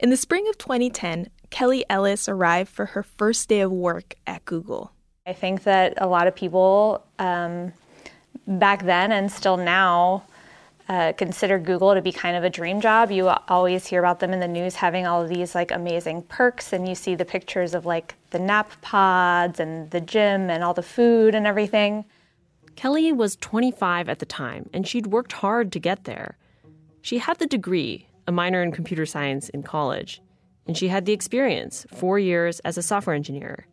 In the spring of 2010, Kelly Ellis arrived for her first day of work at Google. I think that a lot of people um, back then and still now uh, consider Google to be kind of a dream job. You always hear about them in the news having all of these like amazing perks, and you see the pictures of like the nap pods and the gym and all the food and everything. Kelly was 25 at the time, and she'd worked hard to get there. She had the degree, a minor in computer science in college, and she had the experience, four years as a software engineer.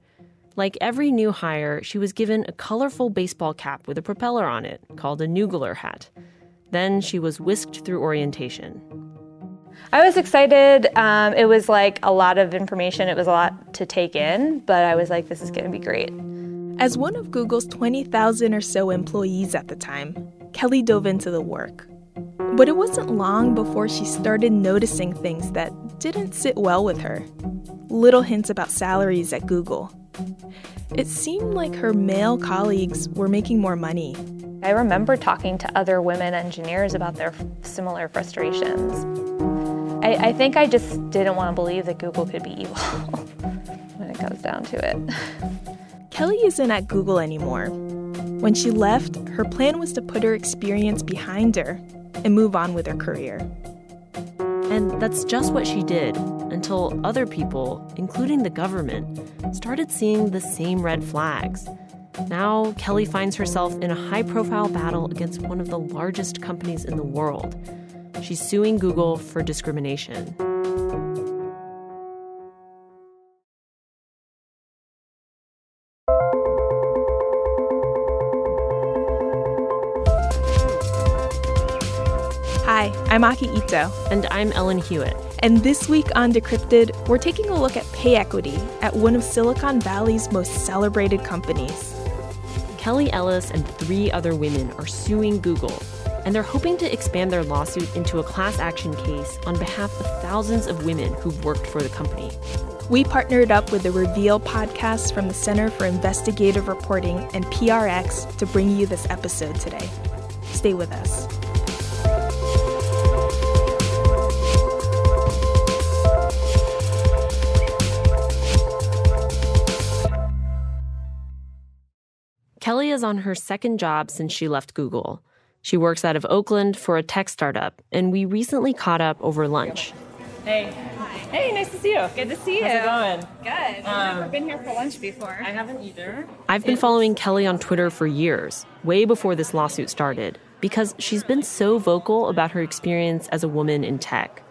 Like every new hire, she was given a colorful baseball cap with a propeller on it, called a Noogler hat. Then she was whisked through orientation. I was excited. Um, it was like a lot of information, it was a lot to take in, but I was like, this is going to be great. As one of Google's 20,000 or so employees at the time, Kelly dove into the work. But it wasn't long before she started noticing things that didn't sit well with her. Little hints about salaries at Google. It seemed like her male colleagues were making more money. I remember talking to other women engineers about their similar frustrations. I, I think I just didn't want to believe that Google could be evil when it comes down to it. Kelly isn't at Google anymore. When she left, her plan was to put her experience behind her and move on with her career. And that's just what she did until other people, including the government, started seeing the same red flags. Now, Kelly finds herself in a high profile battle against one of the largest companies in the world. She's suing Google for discrimination. Hi, I'm Aki Ito. And I'm Ellen Huet. And this week on Decrypted, we're taking a look at pay equity at one of Silicon Valley's most celebrated companies. Kelly Ellis and three other women are suing Google, and they're hoping to expand their lawsuit into a class action case on behalf of thousands of women who've worked for the company. We partnered up with the Reveal podcast from the Center for Investigative Reporting and PRX to bring you this episode today. Stay with us. Kelly is on her second job since she left Google. She works out of Oakland for a tech startup, and we recently caught up over lunch. Hey. Hey, nice to see you. Good to see you. How's it going? Good. I've Um, never been here for lunch before. I haven't either. I've been following Kelly on Twitter for years, way before this lawsuit started, because she's been so vocal about her experience as a woman in tech.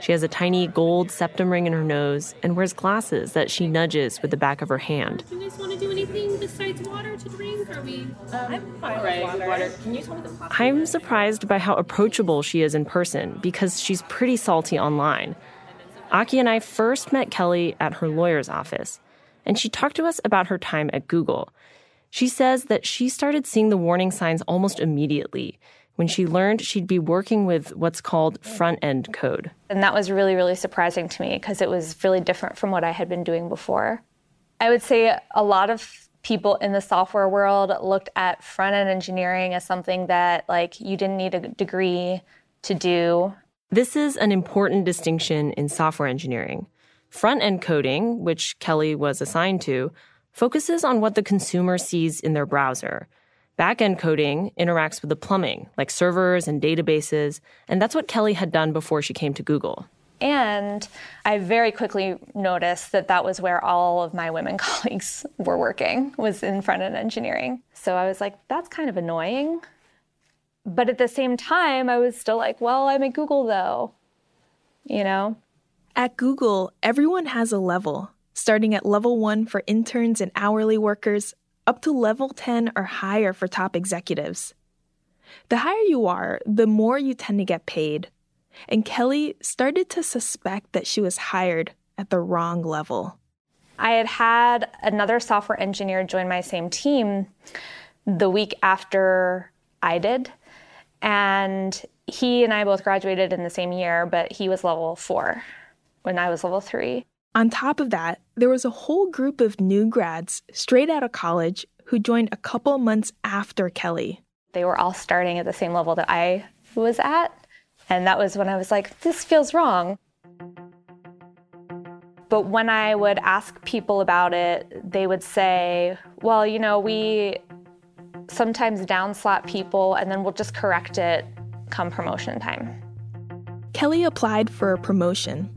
She has a tiny gold septum ring in her nose and wears glasses that she nudges with the back of her hand. Do you guys want to do anything besides water to drink? Are we? Um, I'm fine right, with water. Can you tell me the possible? I'm surprised by how approachable she is in person because she's pretty salty online. Aki and I first met Kelly at her lawyer's office, and she talked to us about her time at Google. She says that she started seeing the warning signs almost immediately when she learned she'd be working with what's called front end code. And that was really, really surprising to me because it was really different from what I had been doing before. I would say a lot of people in the software world looked at front end engineering as something that, like, you didn't need a degree to do. This is an important distinction in software engineering. Front end coding, which Kelly was assigned to, focuses on what the consumer sees in their browser. Back-end coding interacts with the plumbing, like servers and databases, and that's what Kelly had done before she came to Google. And I very quickly noticed that that was where all of my women colleagues were working, was in front end engineering. So I was like, that's kind of annoying. But at the same time, I was still like, well, I'm at Google though, you know? At Google, everyone has a level, starting at level one for interns and hourly workers, up to level 10 or higher for top executives. The higher you are, the more you tend to get paid. And Kelly started to suspect that she was hired at the wrong level. I had had another software engineer join my same team the week after I did. And he and I both graduated in the same year, but he was level four when I was level three. On top of that, there was a whole group of new grads straight out of college who joined a couple months after Kelly. They were all starting at the same level that I was at. And that was when I was like, this feels wrong. but when I would ask people about it, they would say, well, you know, we sometimes downslot people and then we'll just correct it come promotion time. Kelly applied for a promotion.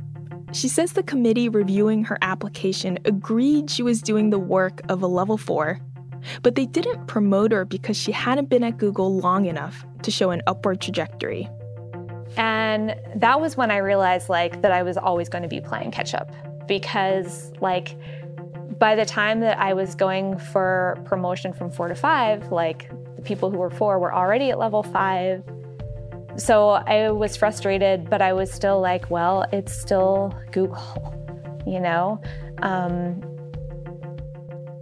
She says the committee reviewing her application agreed she was doing the work of a level four, but they didn't promote her because she hadn't been at Google long enough to show an upward trajectory. And that was when I realized like that I was always going to be playing catch up because like by the time that I was going for promotion from 4 to 5, like the people who were 4 were already at level 5 so I was frustrated, but I was still like, well, it's still Google, you know? Um,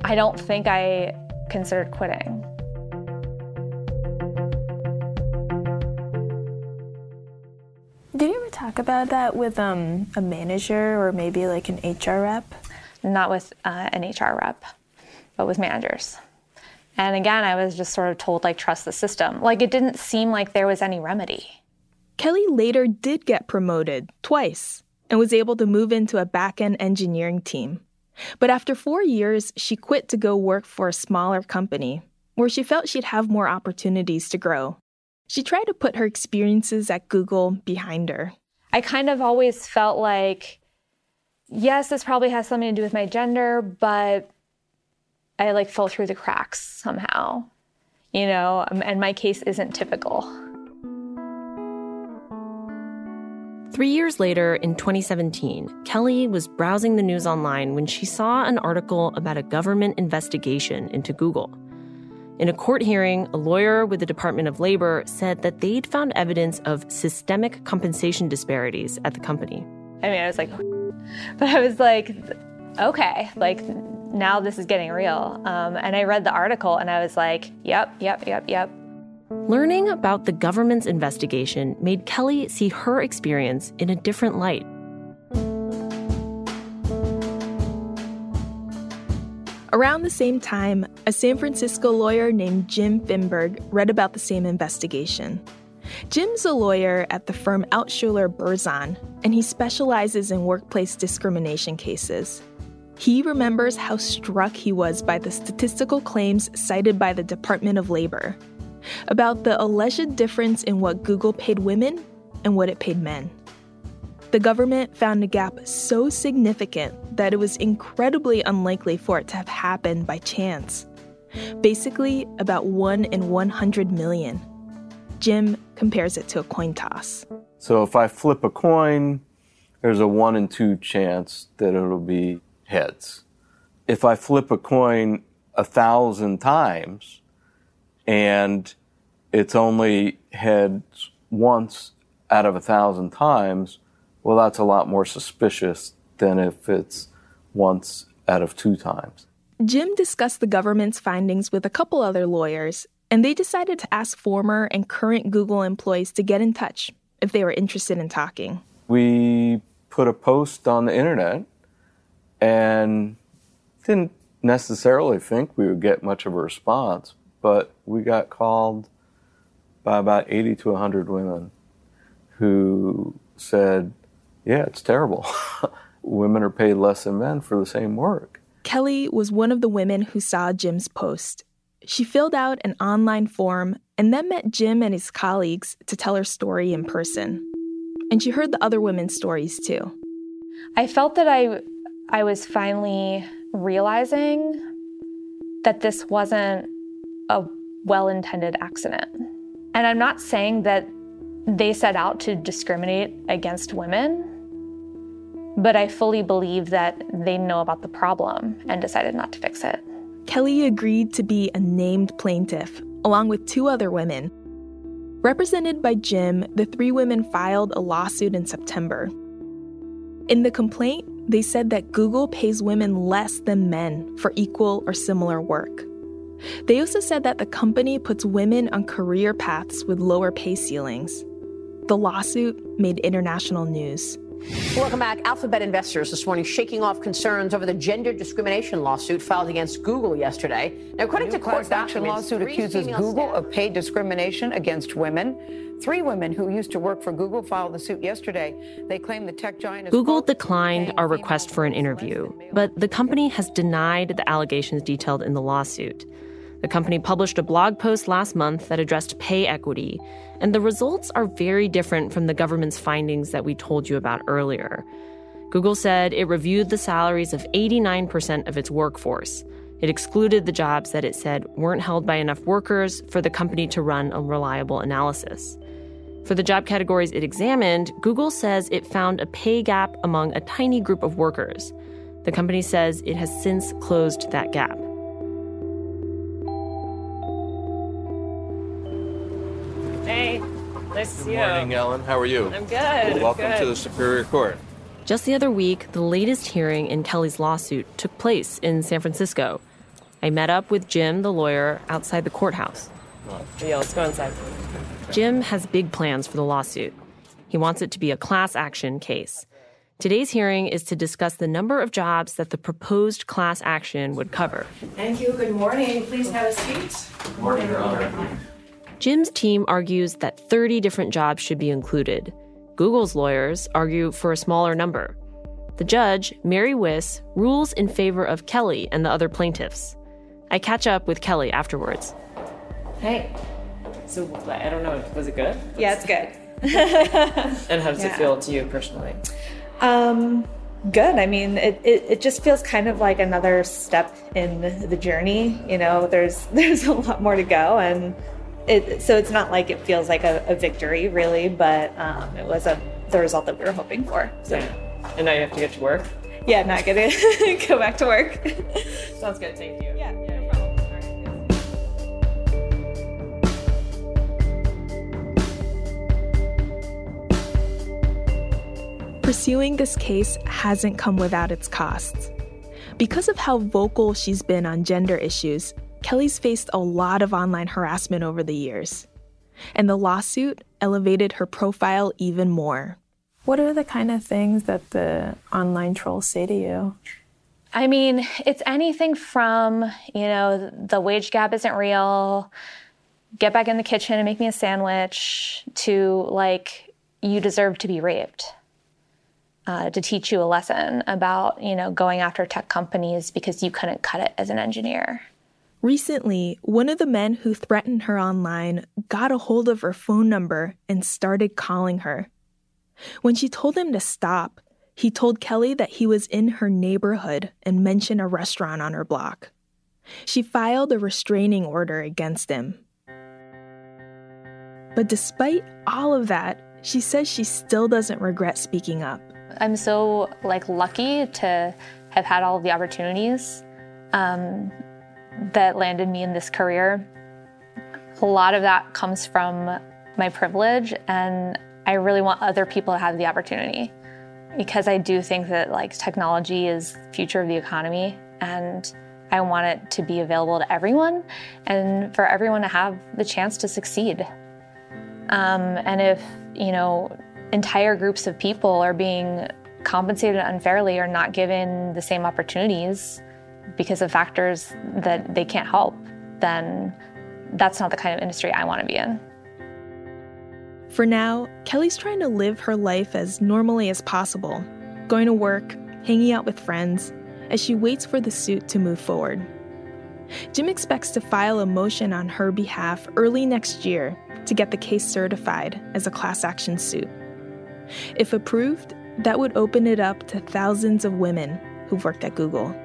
I don't think I considered quitting. Did you ever talk about that with um, a manager or maybe like an HR rep? Not with uh, an HR rep, but with managers. And again, I was just sort of told, like, trust the system. Like, it didn't seem like there was any remedy. Kelly later did get promoted twice and was able to move into a back end engineering team. But after four years, she quit to go work for a smaller company where she felt she'd have more opportunities to grow. She tried to put her experiences at Google behind her. I kind of always felt like, yes, this probably has something to do with my gender, but I like fell through the cracks somehow, you know, um, and my case isn't typical. Three years later, in 2017, Kelly was browsing the news online when she saw an article about a government investigation into Google. In a court hearing, a lawyer with the Department of Labor said that they'd found evidence of systemic compensation disparities at the company. I mean, I was like, but I was like, okay, like now this is getting real. Um, and I read the article and I was like, yep, yep, yep, yep. Learning about the government's investigation made Kelly see her experience in a different light. Around the same time, a San Francisco lawyer named Jim Finberg read about the same investigation. Jim's a lawyer at the firm Altshuler Berzon, and he specializes in workplace discrimination cases. He remembers how struck he was by the statistical claims cited by the Department of Labor about the alleged difference in what Google paid women and what it paid men. The government found a gap so significant that it was incredibly unlikely for it to have happened by chance. Basically, about 1 in 100 million. Jim compares it to a coin toss. So if I flip a coin, there's a 1 in 2 chance that it'll be heads. If I flip a coin a thousand times and it's only heads once out of a thousand times, well, that's a lot more suspicious than if it's once out of two times. Jim discussed the government's findings with a couple other lawyers, and they decided to ask former and current Google employees to get in touch if they were interested in talking. We put a post on the internet and didn't necessarily think we would get much of a response, but we got called by about 80 to 100 women who said, Yeah, it's terrible. women are paid less than men for the same work. Kelly was one of the women who saw Jim's post. She filled out an online form and then met Jim and his colleagues to tell her story in person. And she heard the other women's stories too. I felt that I I was finally realizing that this wasn't a well intended accident. And I'm not saying that they set out to discriminate against women, but I fully believe that they know about the problem and decided not to fix it. Kelly agreed to be a named plaintiff, along with two other women. Represented by Jim, the three women filed a lawsuit in September. In the complaint, they said that Google pays women less than men for equal or similar work. They also said that the company puts women on career paths with lower pay ceilings. The lawsuit made international news. Welcome back. Alphabet investors this morning shaking off concerns over the gender discrimination lawsuit filed against Google yesterday. Now, according to court class action lawsuit accuses Google of paid discrimination against women. Three women who used to work for Google filed the suit yesterday. They claim the tech giant Google declined our request for an interview, but the company has denied the allegations detailed in the lawsuit. The company published a blog post last month that addressed pay equity, and the results are very different from the government's findings that we told you about earlier. Google said it reviewed the salaries of 89% of its workforce. It excluded the jobs that it said weren't held by enough workers for the company to run a reliable analysis. For the job categories it examined, Google says it found a pay gap among a tiny group of workers. The company says it has since closed that gap. Hey, nice to see Good morning. Ellen. How are you? I'm good. Welcome good. to the Superior Court. Just the other week, the latest hearing in Kelly's lawsuit took place in San Francisco. I met up with Jim, the lawyer, outside the courthouse. Yeah, let's go inside. Jim has big plans for the lawsuit. He wants it to be a class action case. Today's hearing is to discuss the number of jobs that the proposed class action would cover. Thank you. Good morning. Please have a seat. Morning, Your Honor. Jim's team argues that 30 different jobs should be included. Google's lawyers argue for a smaller number. The judge, Mary Wiss, rules in favor of Kelly and the other plaintiffs. I catch up with Kelly afterwards. Hey. So I don't know. Was it good? Yeah, it's good. And how does it feel to you personally? Um, good. I mean, it, it, it just feels kind of like another step in the journey. You know, there's there's a lot more to go, and it so it's not like it feels like a, a victory really, but um, it was a the result that we were hoping for. So Yeah. And now you have to get to work. yeah, not gonna go back to work. Sounds good. Thank you. Yeah. Pursuing this case hasn't come without its costs. Because of how vocal she's been on gender issues, Kelly's faced a lot of online harassment over the years. And the lawsuit elevated her profile even more. What are the kind of things that the online trolls say to you? I mean, it's anything from, you know, the wage gap isn't real, get back in the kitchen and make me a sandwich, to like, you deserve to be raped. Uh, to teach you a lesson about, you know, going after tech companies because you couldn't cut it as an engineer. Recently, one of the men who threatened her online got a hold of her phone number and started calling her. When she told him to stop, he told Kelly that he was in her neighborhood and mentioned a restaurant on her block. She filed a restraining order against him. But despite all of that, she says she still doesn't regret speaking up. I'm so like lucky to have had all of the opportunities um, that landed me in this career. A lot of that comes from my privilege, and I really want other people to have the opportunity because I do think that like technology is future of the economy, and I want it to be available to everyone, and for everyone to have the chance to succeed. Um, and if you know entire groups of people are being compensated unfairly or not given the same opportunities because of factors that they can't help, then that's not the kind of industry I want to be in. For now, Kelly's trying to live her life as normally as possible, going to work, hanging out with friends, as she waits for the suit to move forward. Jim expects to file a motion on her behalf early next year to get the case certified as a class action suit. If approved, that would open it up to thousands of women who've worked at Google.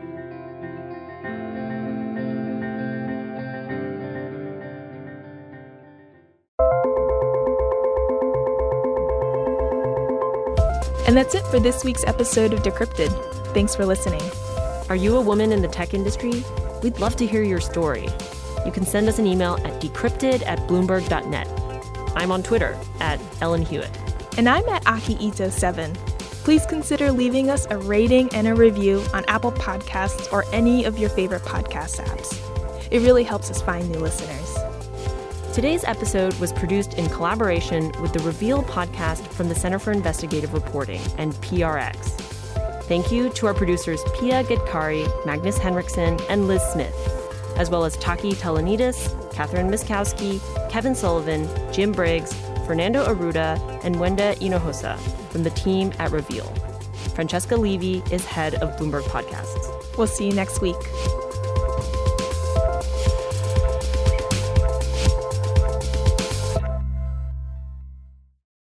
And that's it for this week's episode of Decrypted. Thanks for listening. Are you a woman in the tech industry? We'd love to hear your story. You can send us an email at decrypted at bloomberg.net. I'm on Twitter at Ellen Huet. And I'm at AkiIto7. Please consider leaving us a rating and a review on Apple Podcasts or any of your favorite podcast apps. It really helps us find new listeners. Today's episode was produced in collaboration with the Reveal podcast from the Center for Investigative Reporting and PRX. Thank you to our producers Pia Gadkari, Magnus Henriksson, and Liz Smith, as well as Taki Telonidis, Catherine Mieszkowski, Kevin Sullivan, Jim Briggs, Fernando Arruda, and Wenda Hinojosa from the team at Reveal. Francesca Levy is head of Bloomberg Podcasts. We'll see you next week.